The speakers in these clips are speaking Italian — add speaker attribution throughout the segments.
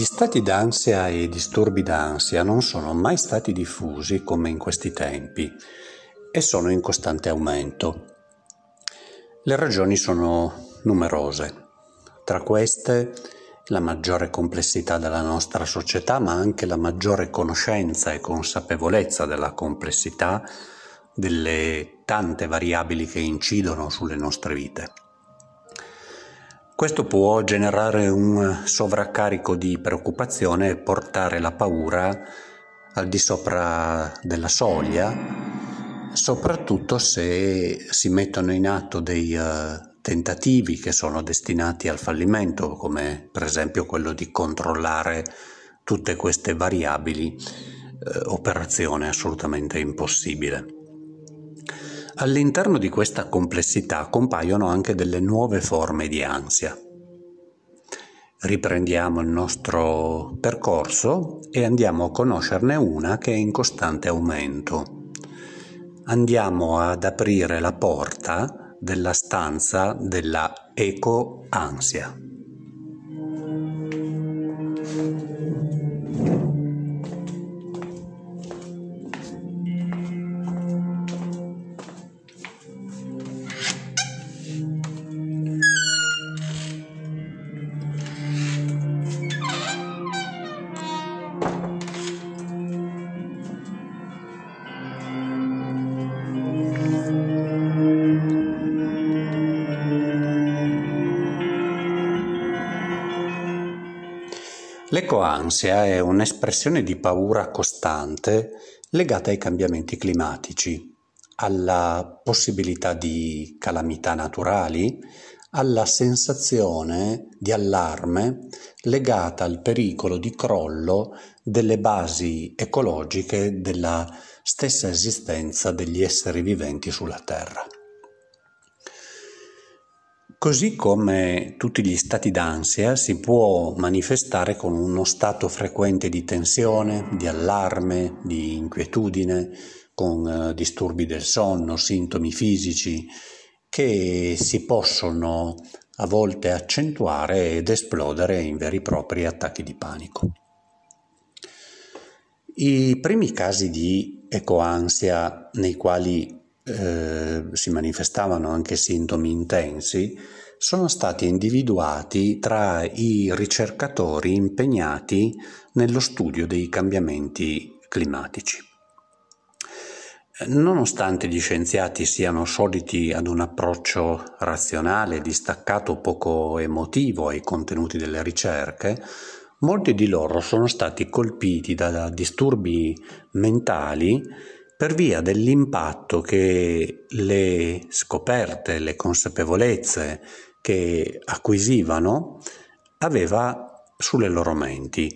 Speaker 1: Gli stati d'ansia e i disturbi d'ansia non sono mai stati diffusi come in questi tempi e sono in costante aumento. Le ragioni sono numerose, tra queste la maggiore complessità della nostra società, ma anche la maggiore conoscenza e consapevolezza della complessità delle tante variabili che incidono sulle nostre vite. Questo può generare un sovraccarico di preoccupazione e portare la paura al di sopra della soglia, soprattutto se si mettono in atto dei uh, tentativi che sono destinati al fallimento, come per esempio quello di controllare tutte queste variabili, uh, operazione assolutamente impossibile. All'interno di questa complessità compaiono anche delle nuove forme di ansia. Riprendiamo il nostro percorso e andiamo a conoscerne una che è in costante aumento. Andiamo ad aprire la porta della stanza della eco-ansia. L'ecoansia è un'espressione di paura costante legata ai cambiamenti climatici, alla possibilità di calamità naturali, alla sensazione di allarme legata al pericolo di crollo delle basi ecologiche della stessa esistenza degli esseri viventi sulla Terra. Così come tutti gli stati d'ansia si può manifestare con uno stato frequente di tensione, di allarme, di inquietudine, con eh, disturbi del sonno, sintomi fisici che si possono a volte accentuare ed esplodere in veri e propri attacchi di panico. I primi casi di ecoansia nei quali eh, si manifestavano anche sintomi intensi, sono stati individuati tra i ricercatori impegnati nello studio dei cambiamenti climatici. Nonostante gli scienziati siano soliti ad un approccio razionale, distaccato, poco emotivo ai contenuti delle ricerche, molti di loro sono stati colpiti da disturbi mentali per via dell'impatto che le scoperte, le consapevolezze che acquisivano aveva sulle loro menti,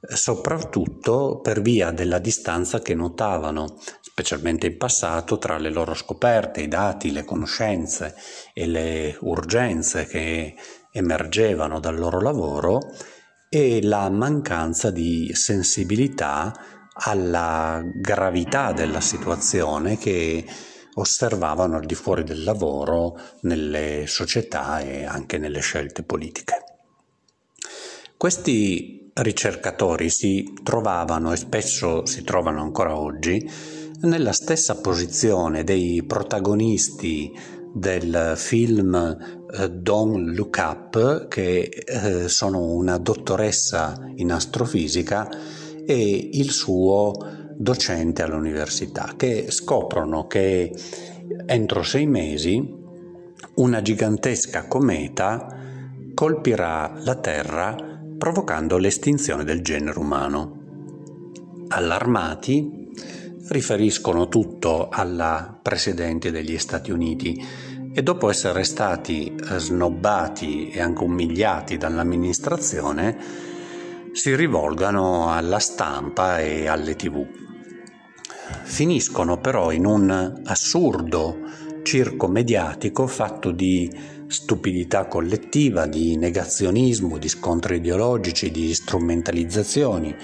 Speaker 1: soprattutto per via della distanza che notavano, specialmente in passato, tra le loro scoperte, i dati, le conoscenze e le urgenze che emergevano dal loro lavoro e la mancanza di sensibilità alla gravità della situazione che osservavano al di fuori del lavoro nelle società e anche nelle scelte politiche. Questi ricercatori si trovavano e spesso si trovano ancora oggi nella stessa posizione dei protagonisti del film eh, Don't Look Up, che eh, sono una dottoressa in astrofisica e il suo docente all'università, che scoprono che entro sei mesi una gigantesca cometa colpirà la Terra provocando l'estinzione del genere umano. Allarmati, riferiscono tutto alla Presidente degli Stati Uniti e dopo essere stati snobbati e anche umiliati dall'amministrazione, si rivolgano alla stampa e alle tv. Finiscono però in un assurdo circo mediatico fatto di stupidità collettiva, di negazionismo, di scontri ideologici, di strumentalizzazioni,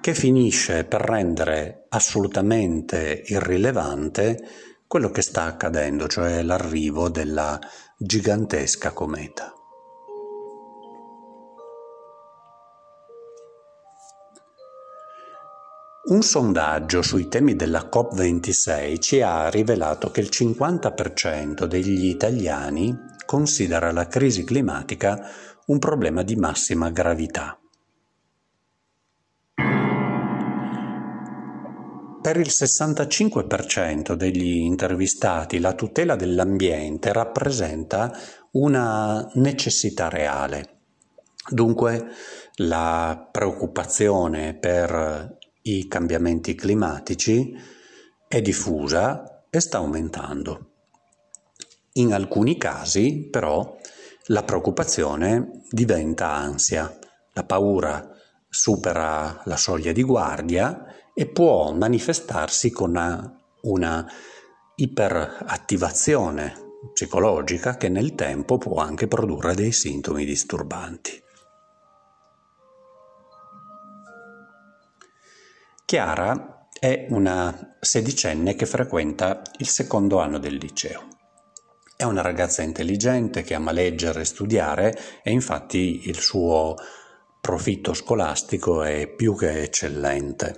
Speaker 1: che finisce per rendere assolutamente irrilevante quello che sta accadendo, cioè l'arrivo della gigantesca cometa. Un sondaggio sui temi della COP26 ci ha rivelato che il 50% degli italiani considera la crisi climatica un problema di massima gravità. Per il 65% degli intervistati la tutela dell'ambiente rappresenta una necessità reale. Dunque la preoccupazione per i cambiamenti climatici è diffusa e sta aumentando. In alcuni casi, però, la preoccupazione diventa ansia, la paura supera la soglia di guardia e può manifestarsi con una, una iperattivazione psicologica che nel tempo può anche produrre dei sintomi disturbanti. Chiara è una sedicenne che frequenta il secondo anno del liceo. È una ragazza intelligente che ama leggere e studiare e infatti il suo profitto scolastico è più che eccellente.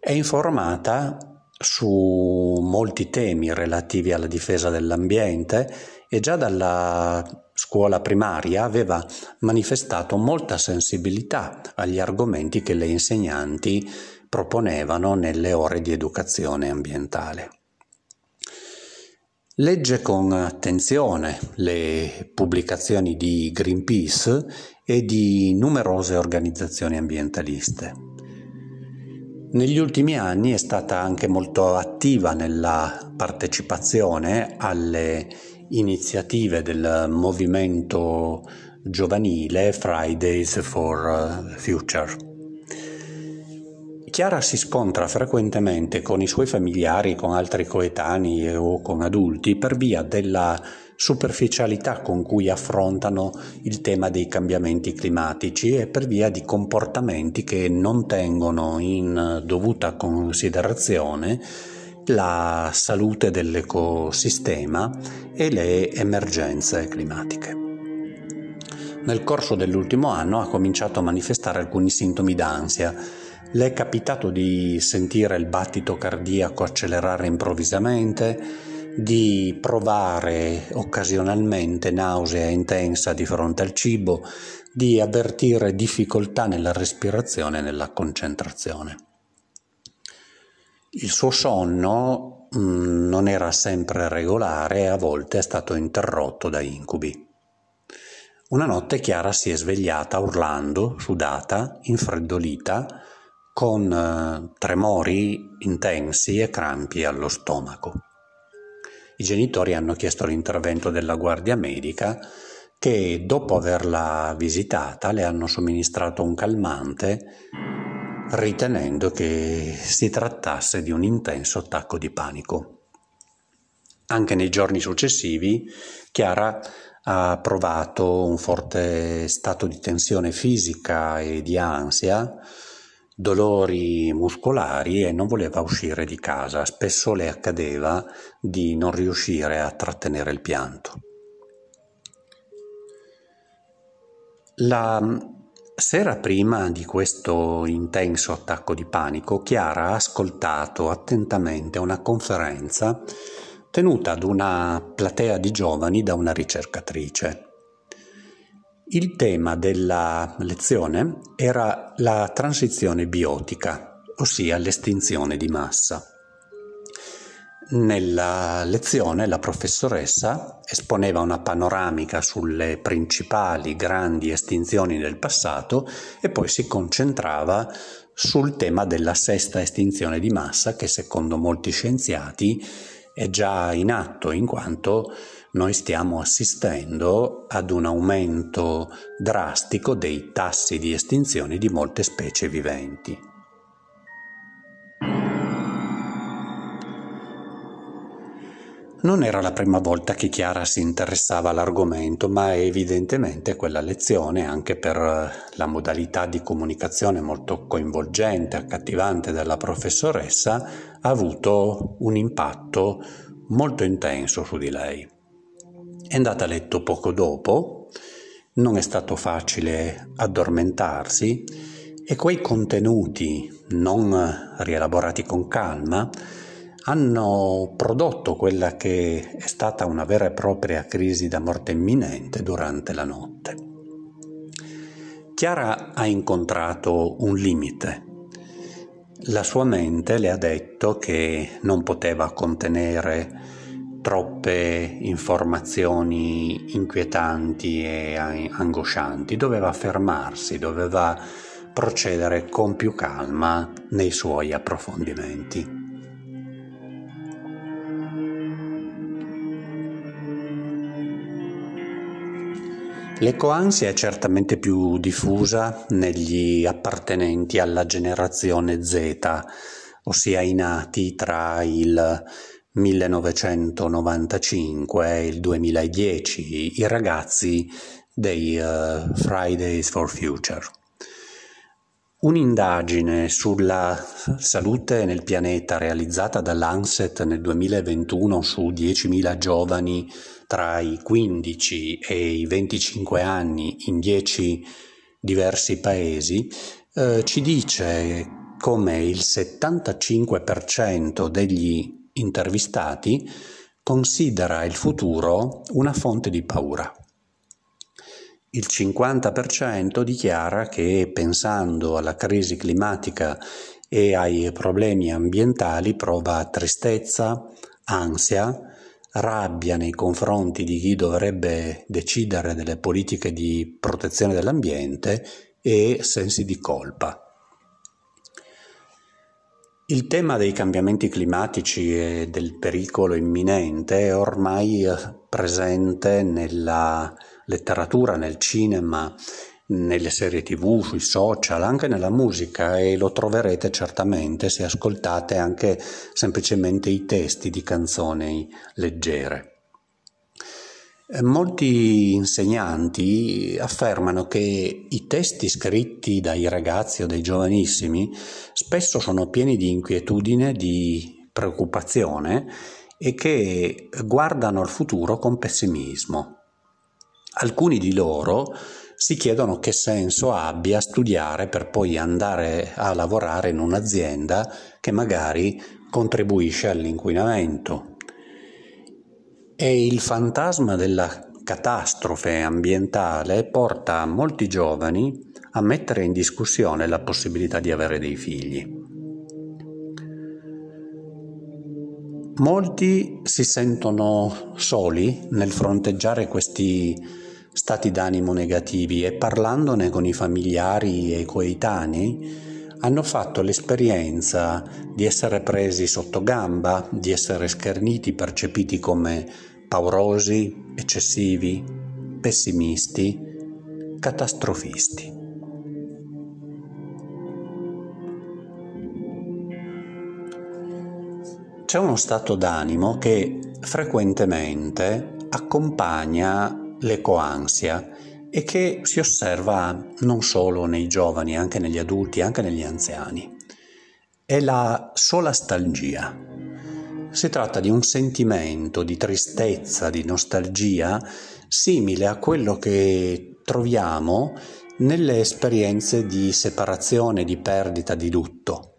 Speaker 1: È informata su molti temi relativi alla difesa dell'ambiente e già dalla scuola primaria aveva manifestato molta sensibilità agli argomenti che le insegnanti proponevano nelle ore di educazione ambientale. Legge con attenzione le pubblicazioni di Greenpeace e di numerose organizzazioni ambientaliste. Negli ultimi anni è stata anche molto attiva nella partecipazione alle iniziative del movimento giovanile Fridays for Future. Chiara si scontra frequentemente con i suoi familiari, con altri coetanei o con adulti per via della superficialità con cui affrontano il tema dei cambiamenti climatici e per via di comportamenti che non tengono in dovuta considerazione la salute dell'ecosistema e le emergenze climatiche. Nel corso dell'ultimo anno ha cominciato a manifestare alcuni sintomi d'ansia le è capitato di sentire il battito cardiaco accelerare improvvisamente, di provare occasionalmente nausea intensa di fronte al cibo, di avvertire difficoltà nella respirazione e nella concentrazione. Il suo sonno mm, non era sempre regolare e a volte è stato interrotto da incubi. Una notte Chiara si è svegliata urlando, sudata, infreddolita, con eh, tremori intensi e crampi allo stomaco. I genitori hanno chiesto l'intervento della guardia medica che dopo averla visitata le hanno somministrato un calmante ritenendo che si trattasse di un intenso attacco di panico. Anche nei giorni successivi Chiara ha provato un forte stato di tensione fisica e di ansia dolori muscolari e non voleva uscire di casa. Spesso le accadeva di non riuscire a trattenere il pianto. La sera prima di questo intenso attacco di panico, Chiara ha ascoltato attentamente una conferenza tenuta ad una platea di giovani da una ricercatrice. Il tema della lezione era la transizione biotica, ossia l'estinzione di massa. Nella lezione la professoressa esponeva una panoramica sulle principali grandi estinzioni del passato e poi si concentrava sul tema della sesta estinzione di massa che secondo molti scienziati è già in atto in quanto noi stiamo assistendo ad un aumento drastico dei tassi di estinzione di molte specie viventi. Non era la prima volta che Chiara si interessava all'argomento, ma evidentemente quella lezione, anche per la modalità di comunicazione molto coinvolgente, accattivante della professoressa, ha avuto un impatto molto intenso su di lei. È andata a letto poco dopo, non è stato facile addormentarsi e quei contenuti non rielaborati con calma hanno prodotto quella che è stata una vera e propria crisi da morte imminente durante la notte. Chiara ha incontrato un limite. La sua mente le ha detto che non poteva contenere troppe informazioni inquietanti e angoscianti, doveva fermarsi, doveva procedere con più calma nei suoi approfondimenti. L'ecoansia è certamente più diffusa negli appartenenti alla generazione Z, ossia i nati tra il 1995 e il 2010, i ragazzi dei uh, Fridays for Future. Un'indagine sulla salute nel pianeta realizzata dall'ANSET nel 2021 su 10.000 giovani tra i 15 e i 25 anni in 10 diversi paesi eh, ci dice come il 75% degli intervistati considera il futuro una fonte di paura. Il 50% dichiara che pensando alla crisi climatica e ai problemi ambientali prova tristezza, ansia, rabbia nei confronti di chi dovrebbe decidere delle politiche di protezione dell'ambiente e sensi di colpa. Il tema dei cambiamenti climatici e del pericolo imminente è ormai presente nella letteratura, nel cinema, nelle serie tv, sui social, anche nella musica e lo troverete certamente se ascoltate anche semplicemente i testi di canzoni leggere. Eh, molti insegnanti affermano che i testi scritti dai ragazzi o dai giovanissimi spesso sono pieni di inquietudine, di preoccupazione e che guardano al futuro con pessimismo. Alcuni di loro si chiedono che senso abbia studiare per poi andare a lavorare in un'azienda che magari contribuisce all'inquinamento. E il fantasma della catastrofe ambientale porta molti giovani a mettere in discussione la possibilità di avere dei figli. Molti si sentono soli nel fronteggiare questi stati d'animo negativi e parlandone con i familiari e coetanei hanno fatto l'esperienza di essere presi sotto gamba, di essere scherniti, percepiti come paurosi, eccessivi, pessimisti, catastrofisti. C'è uno stato d'animo che frequentemente accompagna l'ecoansia e che si osserva non solo nei giovani, anche negli adulti, anche negli anziani. È la solastalgia. Si tratta di un sentimento di tristezza, di nostalgia, simile a quello che troviamo nelle esperienze di separazione, di perdita, di lutto.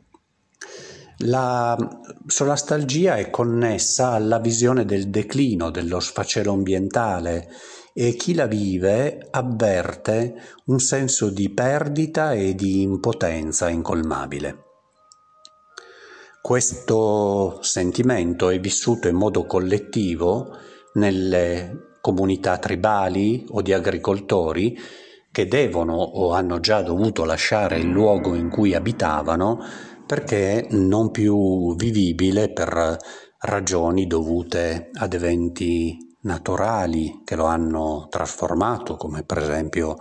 Speaker 1: La solastalgia è connessa alla visione del declino, dello sfacelo ambientale, e chi la vive avverte un senso di perdita e di impotenza incolmabile. Questo sentimento è vissuto in modo collettivo nelle comunità tribali o di agricoltori che devono o hanno già dovuto lasciare il luogo in cui abitavano perché non più vivibile per ragioni dovute ad eventi naturali che lo hanno trasformato, come per esempio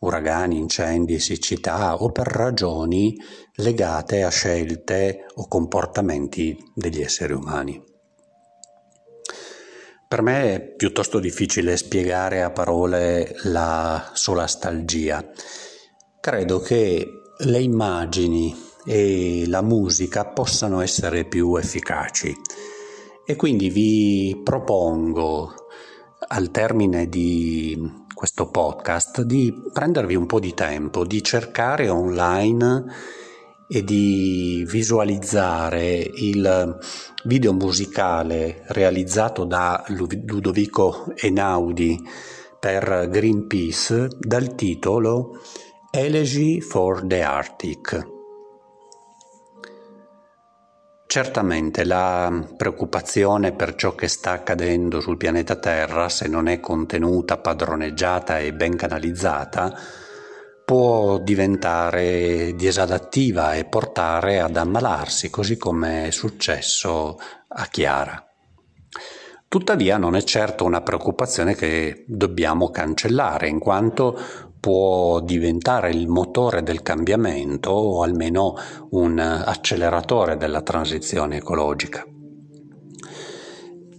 Speaker 1: uragani, incendi, siccità o per ragioni legate a scelte o comportamenti degli esseri umani. Per me è piuttosto difficile spiegare a parole la solastalgia. Credo che le immagini e la musica possano essere più efficaci e quindi vi propongo al termine di questo podcast di prendervi un po' di tempo, di cercare online e di visualizzare il video musicale realizzato da Ludovico Einaudi per Greenpeace dal titolo Elegy for the Arctic. Certamente la preoccupazione per ciò che sta accadendo sul pianeta Terra, se non è contenuta, padroneggiata e ben canalizzata, può diventare disadattiva e portare ad ammalarsi, così come è successo a Chiara. Tuttavia non è certo una preoccupazione che dobbiamo cancellare, in quanto può diventare il motore del cambiamento o almeno un acceleratore della transizione ecologica.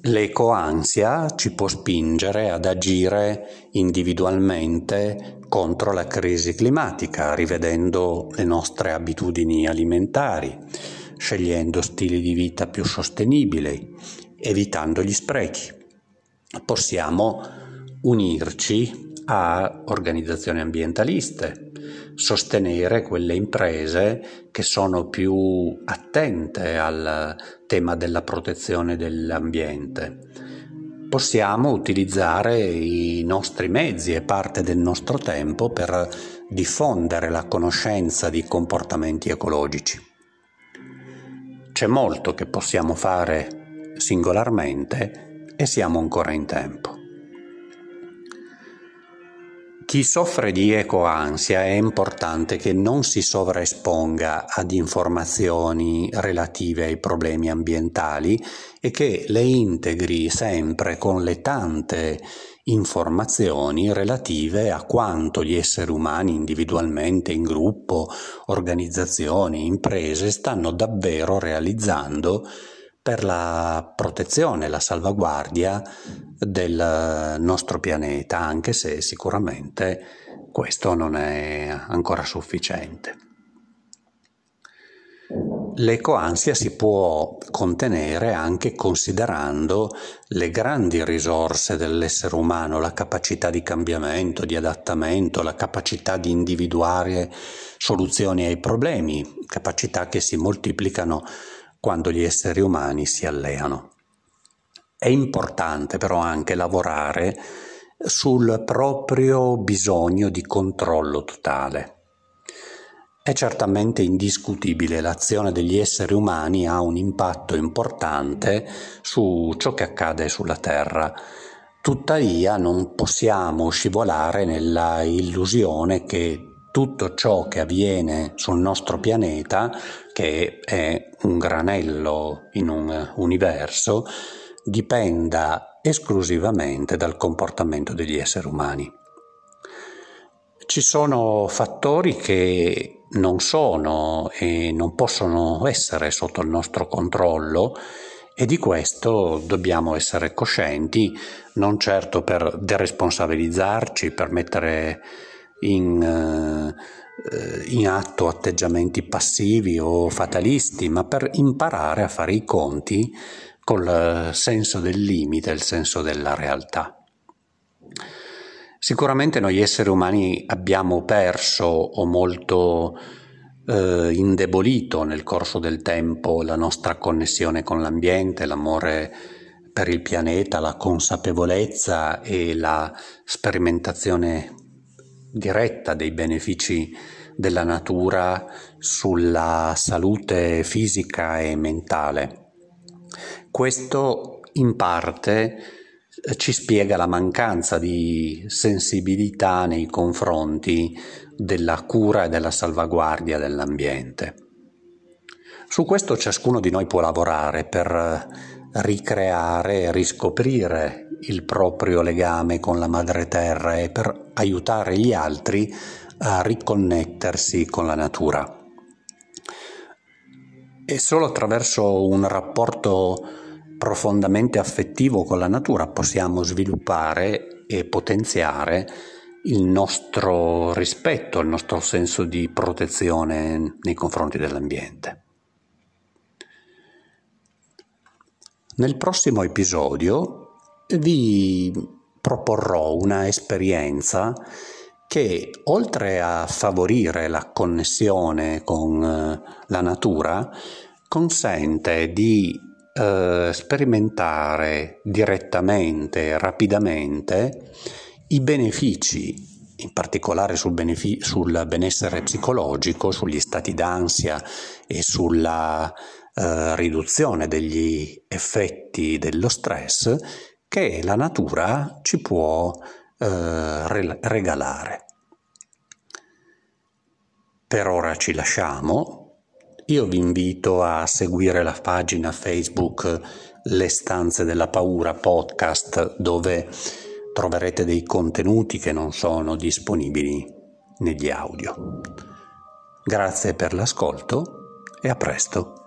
Speaker 1: L'ecoansia ci può spingere ad agire individualmente contro la crisi climatica, rivedendo le nostre abitudini alimentari, scegliendo stili di vita più sostenibili, evitando gli sprechi. Possiamo unirci a organizzazioni ambientaliste, sostenere quelle imprese che sono più attente al tema della protezione dell'ambiente. Possiamo utilizzare i nostri mezzi e parte del nostro tempo per diffondere la conoscenza di comportamenti ecologici. C'è molto che possiamo fare singolarmente e siamo ancora in tempo. Chi soffre di ecoansia è importante che non si sovraesponga ad informazioni relative ai problemi ambientali e che le integri sempre con le tante informazioni relative a quanto gli esseri umani individualmente, in gruppo, organizzazioni, imprese stanno davvero realizzando per la protezione, la salvaguardia del nostro pianeta, anche se sicuramente questo non è ancora sufficiente. L'ecoansia si può contenere anche considerando le grandi risorse dell'essere umano, la capacità di cambiamento, di adattamento, la capacità di individuare soluzioni ai problemi, capacità che si moltiplicano quando gli esseri umani si alleano. È importante però anche lavorare sul proprio bisogno di controllo totale. È certamente indiscutibile l'azione degli esseri umani ha un impatto importante su ciò che accade sulla Terra. Tuttavia non possiamo scivolare nella illusione che tutto ciò che avviene sul nostro pianeta, che è un granello in un universo, dipenda esclusivamente dal comportamento degli esseri umani. Ci sono fattori che non sono e non possono essere sotto il nostro controllo e di questo dobbiamo essere coscienti, non certo per deresponsabilizzarci, per mettere in, eh, in atto atteggiamenti passivi o fatalisti, ma per imparare a fare i conti col senso del limite, il senso della realtà. Sicuramente noi esseri umani abbiamo perso o molto eh, indebolito nel corso del tempo la nostra connessione con l'ambiente, l'amore per il pianeta, la consapevolezza e la sperimentazione diretta dei benefici della natura sulla salute fisica e mentale. Questo in parte ci spiega la mancanza di sensibilità nei confronti della cura e della salvaguardia dell'ambiente. Su questo ciascuno di noi può lavorare per ricreare e riscoprire il proprio legame con la madre terra e per aiutare gli altri a riconnettersi con la natura. E solo attraverso un rapporto profondamente affettivo con la natura possiamo sviluppare e potenziare il nostro rispetto, il nostro senso di protezione nei confronti dell'ambiente. Nel prossimo episodio vi proporrò una esperienza che oltre a favorire la connessione con eh, la natura consente di eh, sperimentare direttamente, rapidamente i benefici in particolare sul, benefic- sul, benessere psicologico, sugli stati d'ansia e sulla eh, riduzione degli effetti dello stress che la natura ci può eh, re- regalare. Per ora ci lasciamo. Io vi invito a seguire la pagina Facebook Le stanze della paura podcast dove troverete dei contenuti che non sono disponibili negli audio. Grazie per l'ascolto e a presto.